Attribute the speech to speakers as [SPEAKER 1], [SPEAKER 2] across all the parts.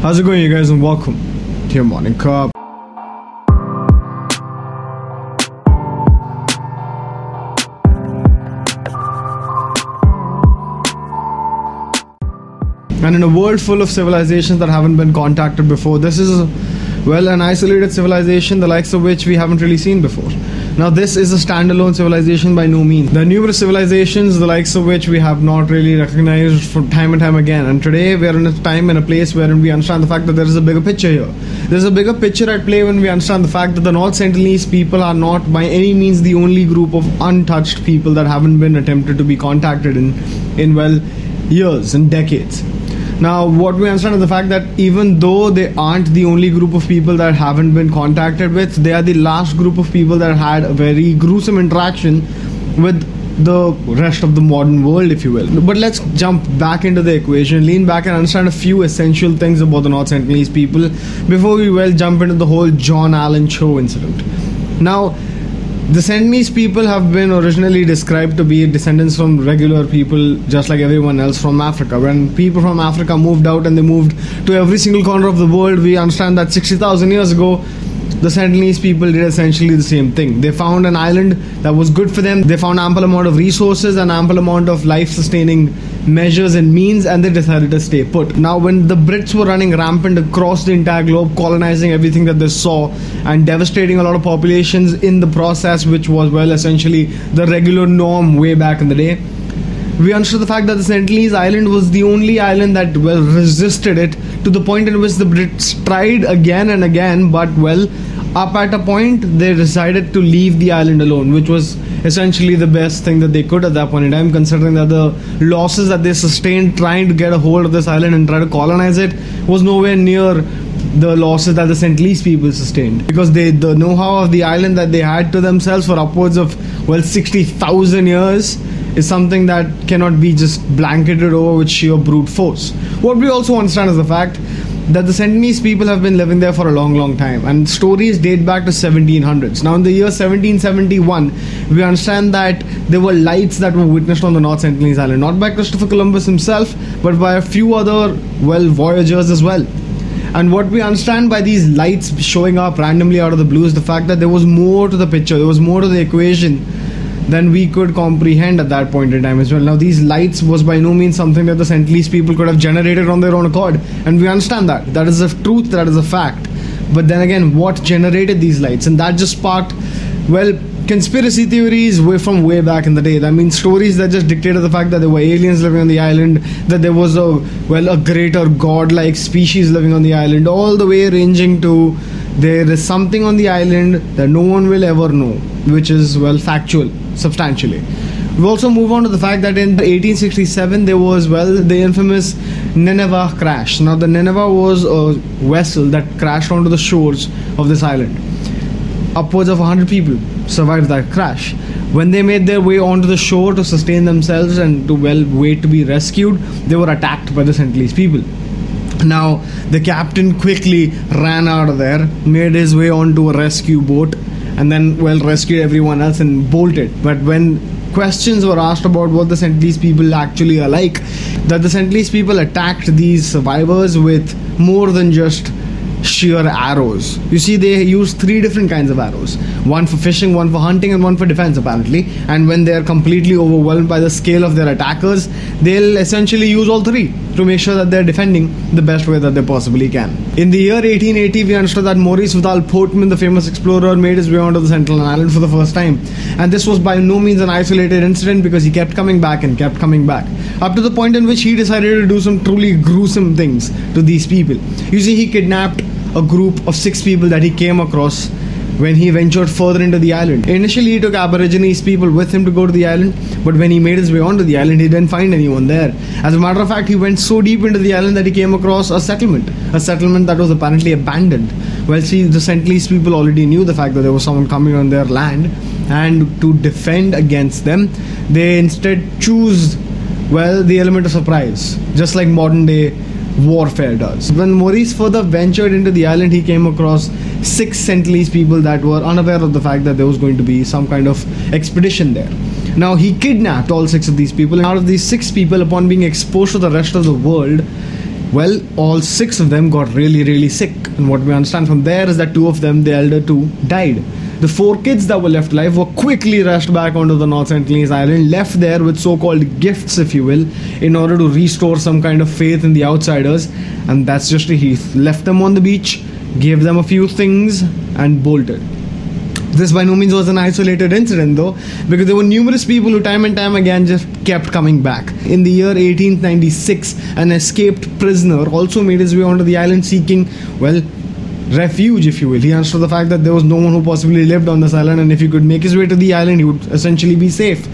[SPEAKER 1] How's it going, you guys, and welcome to your morning cup. And in a world full of civilizations that haven't been contacted before, this is, well, an isolated civilization the likes of which we haven't really seen before. Now, this is a standalone civilization by no means. There are numerous civilizations the likes of which we have not really recognized from time and time again. And today, we are in a time and a place wherein we understand the fact that there is a bigger picture here. There's a bigger picture at play when we understand the fact that the North Sentinelese people are not by any means the only group of untouched people that haven't been attempted to be contacted in, in well, years and decades. Now, what we understand is the fact that even though they aren't the only group of people that haven't been contacted with, they are the last group of people that had a very gruesome interaction with the rest of the modern world, if you will. But let's jump back into the equation, lean back and understand a few essential things about the North Sentinelese people before we well jump into the whole John Allen Chau incident. Now, the Sentinelese people have been originally described to be descendants from regular people, just like everyone else from Africa. When people from Africa moved out and they moved to every single corner of the world, we understand that 60,000 years ago, the Sentinelese people did essentially the same thing. They found an island that was good for them. They found ample amount of resources and ample amount of life-sustaining measures and means, and they decided to stay put. Now, when the Brits were running rampant across the entire globe, colonizing everything that they saw and devastating a lot of populations in the process, which was well essentially the regular norm way back in the day we understood the fact that the Sentinelese island was the only island that well resisted it to the point in which the Brits tried again and again, but well, up at a point they decided to leave the island alone, which was essentially the best thing that they could at that point in time, considering that the losses that they sustained trying to get a hold of this island and try to colonize it was nowhere near the losses that the Sentinelese people sustained. Because they the know-how of the island that they had to themselves for upwards of well 60,000 years is something that cannot be just blanketed over with sheer brute force. What we also understand is the fact that the Sentinelese people have been living there for a long, long time, and stories date back to 1700s. Now, in the year 1771, we understand that there were lights that were witnessed on the North Sentinelese Island, not by Christopher Columbus himself, but by a few other, well, voyagers as well. And what we understand by these lights showing up randomly out of the blue is the fact that there was more to the picture, there was more to the equation than we could comprehend at that point in time as well. Now, these lights was by no means something that the Sentinelese people could have generated on their own accord, and we understand that. That is a truth, that is a fact. But then again, what generated these lights? And that just sparked, well, conspiracy theories way from way back in the day. I mean, stories that just dictated the fact that there were aliens living on the island, that there was a well a greater god-like species living on the island, all the way ranging to there is something on the island that no one will ever know, which is well factual substantially. We also move on to the fact that in 1867 there was well the infamous Nineveh crash. Now the Nineveh was a vessel that crashed onto the shores of this island. Upwards of 100 people survived that crash. When they made their way onto the shore to sustain themselves and to well wait to be rescued, they were attacked by the Sentinelese people. Now, the captain quickly ran out of there, made his way onto a rescue boat, and then, well, rescued everyone else and bolted. But when questions were asked about what the Sentinelese people actually are like, that the Sentinelese people attacked these survivors with more than just sheer arrows. You see, they use three different kinds of arrows one for fishing, one for hunting, and one for defense, apparently. And when they are completely overwhelmed by the scale of their attackers, they'll essentially use all three to make sure that they're defending the best way that they possibly can. In the year 1880, we understood that Maurice Vidal Portman, the famous explorer, made his way onto the Sentinel Island for the first time. And this was by no means an isolated incident because he kept coming back and kept coming back. Up to the point in which he decided to do some truly gruesome things to these people. You see, he kidnapped a group of six people that he came across when he ventured further into the island. Initially, he took Aborigines people with him to go to the island, but when he made his way onto the island, he didn't find anyone there. As a matter of fact, he went so deep into the island that he came across a settlement, a settlement that was apparently abandoned. Well, see, the Sentinelese people already knew the fact that there was someone coming on their land, and to defend against them, they instead choose, well, the element of surprise, just like modern day warfare does. When Maurice further ventured into the island, he came across six Sentinelese people that were unaware of the fact that there was going to be some kind of expedition there. Now, he kidnapped all six of these people, and out of these six people, upon being exposed to the rest of the world, Well, all six of them got really, really sick. And what we understand from there is that two of them, the elder two, died. The four kids that were left alive were quickly rushed back onto the North Sentinelese Island, left there with so called gifts, if you will, in order to restore some kind of faith in the outsiders. And that's just he left them on the beach, gave them a few things, and bolted. This by no means was an isolated incident though, because there were numerous people who time and time again just kept coming back. In the year 1896, an escaped prisoner also made his way onto the island seeking, well, refuge, if you will. He understood the fact that there was no one who possibly lived on this island, and if he could make his way to the island, he would essentially be safe.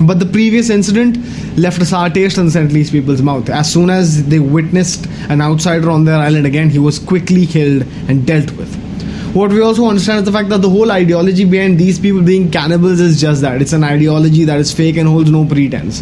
[SPEAKER 1] But the previous incident left a sour taste in the Sentinelese people's mouth. As soon as they witnessed an outsider on their island again, he was quickly killed and dealt with. What we also understand is the fact that the whole ideology behind these people being cannibals is just that. It's an ideology that is fake and holds no pretense.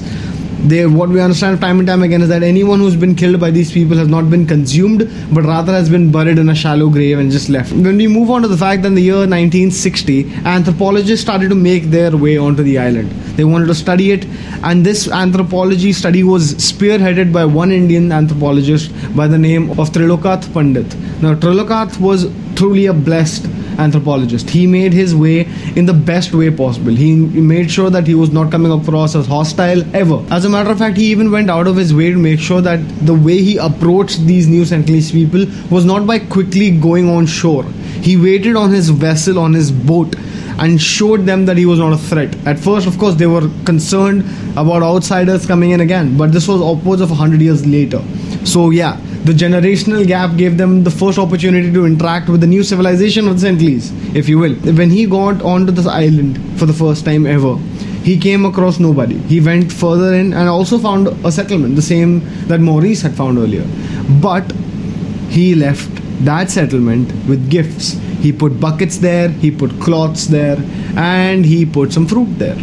[SPEAKER 1] They, what we understand time and time again is that anyone who's been killed by these people has not been consumed, but rather has been buried in a shallow grave and just left. When we move on to the fact that in the year 1960, anthropologists started to make their way onto the island. They wanted to study it, and this anthropology study was spearheaded by one Indian anthropologist by the name of Triloknath Pandit. Now, Triloknath was truly a blessed anthropologist. He made his way in the best way possible. He made sure that he was not coming across as hostile ever. As a matter of fact, he even went out of his way to make sure that the way he approached these New Sentinelese people was not by quickly going on shore. He waited on his vessel, on his boat, and showed them that he was not a threat. At first, of course, they were concerned about outsiders coming in again, but this was upwards of 100 years later. So, yeah, the generational gap gave them the first opportunity to interact with the new civilization of the Sentinelese, if you will. When he got onto this island for the first time ever, he came across nobody. He went further in and also found a settlement, the same that Maurice had found earlier. But he left that settlement with gifts. He put buckets there, he put cloths there, and he put some fruit there.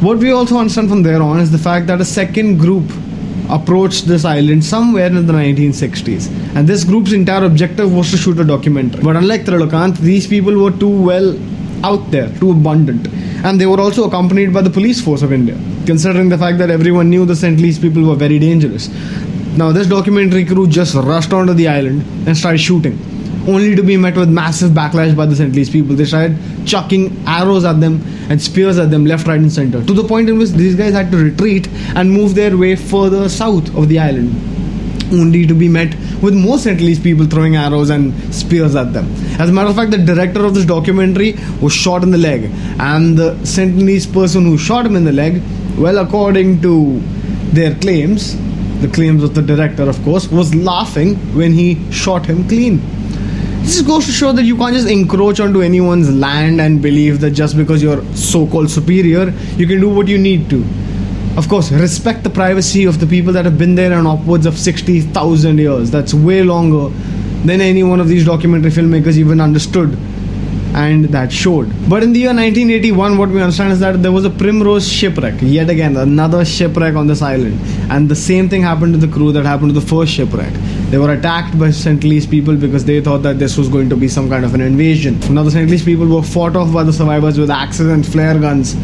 [SPEAKER 1] What we also understand from there on is the fact that a second group approached this island somewhere in the 1960s. And this group's entire objective was to shoot a documentary. But unlike Triloknath, these people were too well out there, too abundant. And they were also accompanied by the police force of India, considering the fact that everyone knew the Sentinelese people were very dangerous. Now, this documentary crew just rushed onto the island and started shooting only to be met with massive backlash by the Sentinelese people. They started chucking arrows at them and spears at them left, right, and center, to the point in which these guys had to retreat and move their way further south of the island. Only to be met with more Sentinelese people throwing arrows and spears at them. As a matter of fact, the director of this documentary was shot in the leg, and the Sentinelese person who shot him in the leg, well, according to their claims, the claims of the director, of course, was laughing when he shot him clean. This goes to show that you can't just encroach onto anyone's land and believe that just because you're so called superior, you can do what you need to. Of course, respect the privacy of the people that have been there in upwards of 60,000 years. That's way longer than any one of these documentary filmmakers even understood and that showed. But in the year 1981, what we understand is that there was a Primrose shipwreck. Yet again, another shipwreck on this island. And the same thing happened to the crew that happened to the first shipwreck. They were attacked by Sentinelese people because they thought that this was going to be some kind of an invasion. Now, the Sentinelese people were fought off by the survivors with axes and flare guns.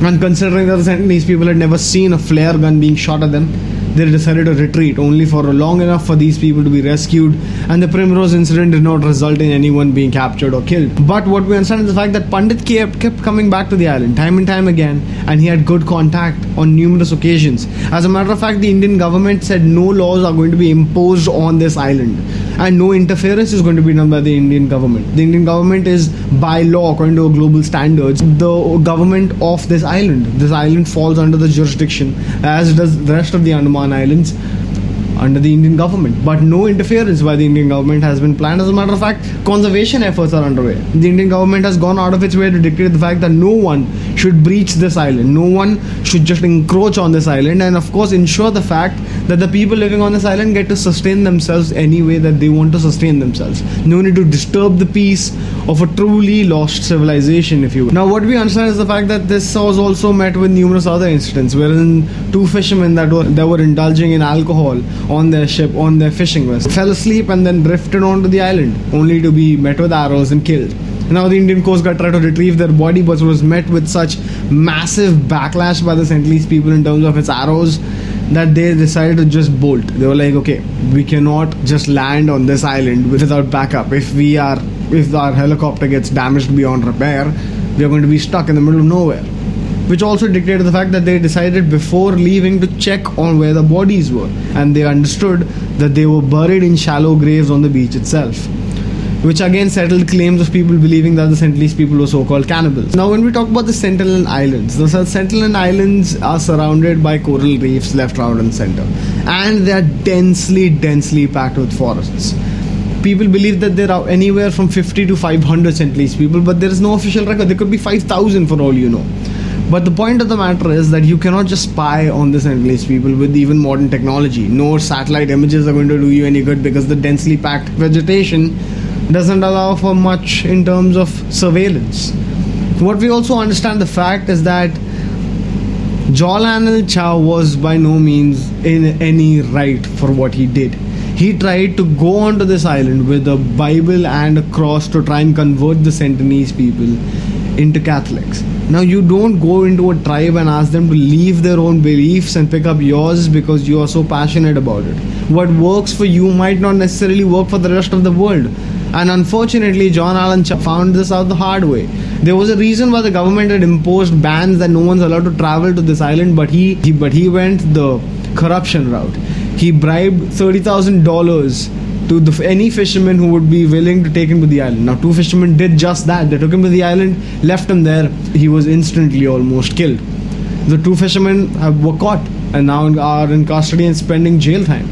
[SPEAKER 1] And considering that the Sentinelese people had never seen a flare gun being shot at them, they decided to retreat only for long enough for these people to be rescued and the Primrose incident did not result in anyone being captured or killed. But what we understand is the fact that Pandit kept, kept coming back to the island time and time again and he had good contact on numerous occasions. As a matter of fact, the Indian government said no laws are going to be imposed on this island and no interference is going to be done by the Indian government. The Indian government is by law, according to global standards, the government of this island. This island falls under the jurisdiction, as does the rest of the Andaman Islands under the Indian government. But no interference by the Indian government has been planned. As a matter of fact, conservation efforts are underway. The Indian government has gone out of its way to dictate the fact that no one should breach this island. No one should just encroach on this island, and of course, ensure the fact that the people living on this island get to sustain themselves any way that they want to sustain themselves. No need to disturb the peace of a truly lost civilization, if you will. Now, what we understand is the fact that this was also met with numerous other incidents, wherein two fishermen that were that were indulging in alcohol on their ship, on their fishing vessel, fell asleep and then drifted onto the island, only to be met with arrows and killed. Now the Indian Coast Guard tried to retrieve their body, but was met with such massive backlash by the Sentinelese people in terms of its arrows that they decided to just bolt. They were like, okay, we cannot just land on this island without backup. If we are, if our helicopter gets damaged beyond repair, we are going to be stuck in the middle of nowhere. Which also dictated the fact that they decided before leaving to check on where the bodies were, and they understood that they were buried in shallow graves on the beach itself which again settled claims of people believing that the Sentinelese people were so-called cannibals. Now, when we talk about the Sentinel Islands, the Sentinel Islands are surrounded by coral reefs left, round, and center, and they are densely, densely packed with forests. People believe that there are anywhere from 50 to 500 Sentinelese people, but there is no official record. There could be 5,000 for all you know. But the point of the matter is that you cannot just spy on the Sentinelese people with even modern technology. No satellite images are going to do you any good because the densely packed vegetation doesn't allow for much in terms of surveillance. What we also understand the fact is that John Allen Chau was by no means in any right for what he did. He tried to go onto this island with a Bible and a cross to try and convert the Sentinelese people into Catholics. Now, you don't go into a tribe and ask them to leave their own beliefs and pick up yours because you are so passionate about it. What works for you might not necessarily work for the rest of the world. And unfortunately, John Allen found this out the hard way. There was a reason why the government had imposed bans that no one's allowed to travel to this island, but he, he but he went the corruption route. He bribed thirty thousand dollars to the, any fisherman who would be willing to take him to the island. Now, two fishermen did just that. They took him to the island, left him there. He was instantly almost killed. The two fishermen have, were caught and now are in custody and spending jail time.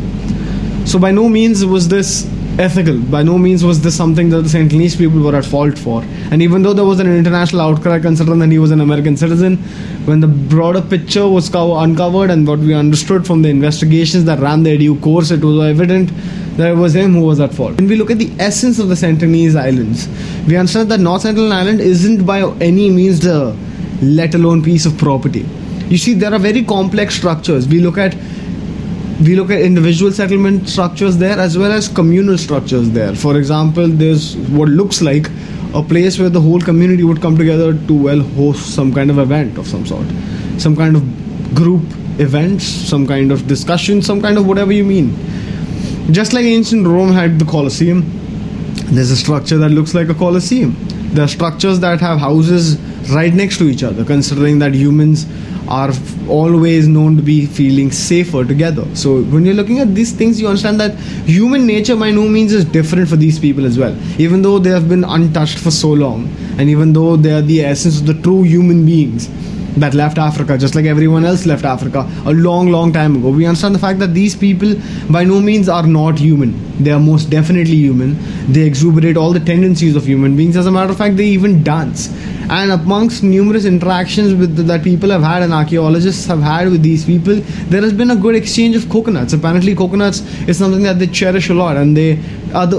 [SPEAKER 1] So, by no means was this ethical. By no means was this something that the Sentinelese people were at fault for. And even though there was an international outcry considering that he was an American citizen, when the broader picture was uncovered and what we understood from the investigations that ran the due course, it was evident that it was him who was at fault. When we look at the essence of the Sentinelese Islands, we understand that North Sentinel Island isn't by any means the let alone piece of property. You see, there are very complex structures. We look at we look at individual settlement structures there as well as communal structures there. For example, there's what looks like a place where the whole community would come together to well host some kind of event of some sort, some kind of group events, some kind of discussion, some kind of whatever you mean. Just like ancient Rome had the Colosseum, there's a structure that looks like a Colosseum. There are structures that have houses right next to each other, considering that humans are always known to be feeling safer together. So when you're looking at these things, you understand that human nature by no means is different for these people as well. Even though they have been untouched for so long, and even though they are the essence of the true human beings, that left Africa, just like everyone else left Africa a long, long time ago. We understand the fact that these people, by no means, are not human. They are most definitely human. They exuberate all the tendencies of human beings. As a matter of fact, they even dance. And amongst numerous interactions with that people have had and archaeologists have had with these people, there has been a good exchange of coconuts. Apparently, coconuts is something that they cherish a lot, and they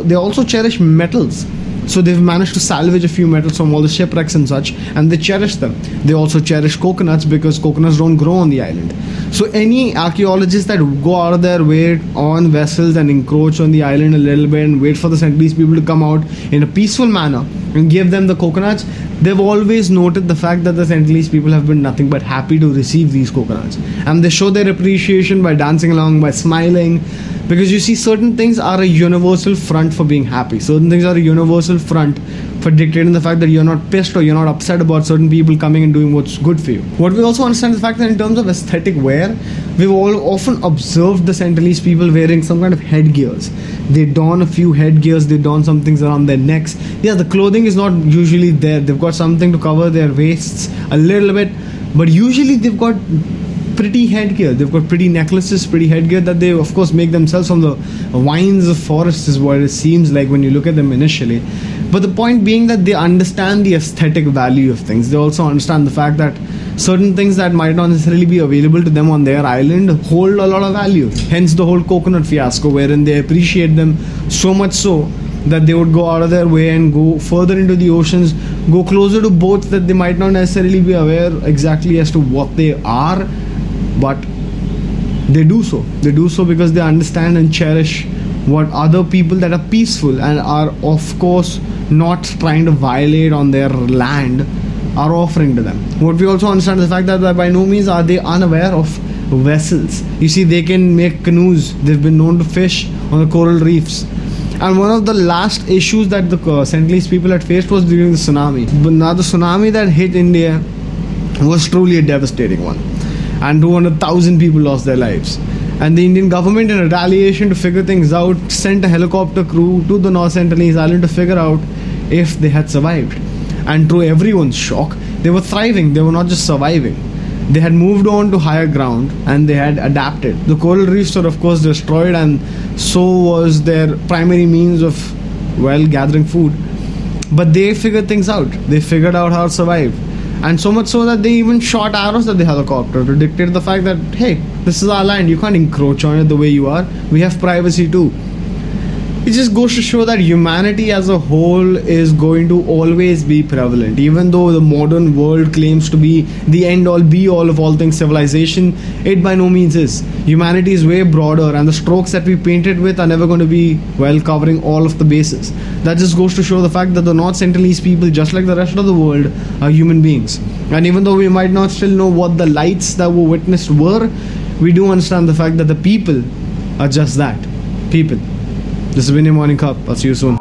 [SPEAKER 1] they also cherish metals so they've managed to salvage a few metals from all the shipwrecks and such, and they cherish them. They also cherish coconuts because coconuts don't grow on the island. So any archaeologists that go out of their way on vessels and encroach on the island a little bit and wait for the Sentinelese people to come out in a peaceful manner and give them the coconuts, they've always noted the fact that the Sentinelese people have been nothing but happy to receive these coconuts. And they show their appreciation by dancing along, by smiling, because you see certain things are a universal front for being happy. Certain things are a universal front for dictating the fact that you're not pissed or you're not upset about certain people coming and doing what's good for you. What we also understand is the fact that in terms of aesthetic wear we've all often observed the Sentinelese people wearing some kind of headgears. They don a few headgears they don some things around their necks. Yeah the clothing is not usually there. They've got something to cover their waists a little bit but usually they've got pretty headgear. They've got pretty necklaces, pretty headgear that they, of course, make themselves from the vines of forests, is what it seems like when you look at them initially. But the point being that they understand the aesthetic value of things. They also understand the fact that certain things that might not necessarily be available to them on their island hold a lot of value. Hence the whole coconut fiasco, wherein they appreciate them so much so that they would go out of their way and go further into the oceans, go closer to boats that they might not necessarily be aware exactly as to what they are but they do so they do so because they understand and cherish what other people that are peaceful and are of course not trying to violate on their land are offering to them what we also understand is the fact that by no means are they unaware of vessels. You see, they can make canoes. They've been known to fish on the coral reefs. And one of the last issues that the uh, Sentinelese people had faced was during the tsunami. But now the tsunami that hit India was truly a devastating one. And 200,000 people lost their lives. And the Indian government, in retaliation to figure things out, sent a helicopter crew to the North Sentinelese Island to figure out if they had survived. And to everyone's shock, they were thriving, they were not just surviving. They had moved on to higher ground and they had adapted. The coral reefs were, of course, destroyed, and so was their primary means of, well, gathering food. But they figured things out. They figured out how to survive. And so much so that they even shot arrows at the helicopter to dictate the fact that, hey, this is our land, you can't encroach on it the way you are. We have privacy too it just goes to show that humanity as a whole is going to always be prevalent. Even though the modern world claims to be the end all be all of all things civilization it by no means is. Humanity is way broader and the strokes that we painted with are never going to be well covering all of the bases. That just goes to show the fact that the north sentinelese people just like the rest of the world are human beings. And even though we might not still know what the lights that were witnessed were we do understand the fact that the people are just that. People this has been your morning cup. I'll see you soon.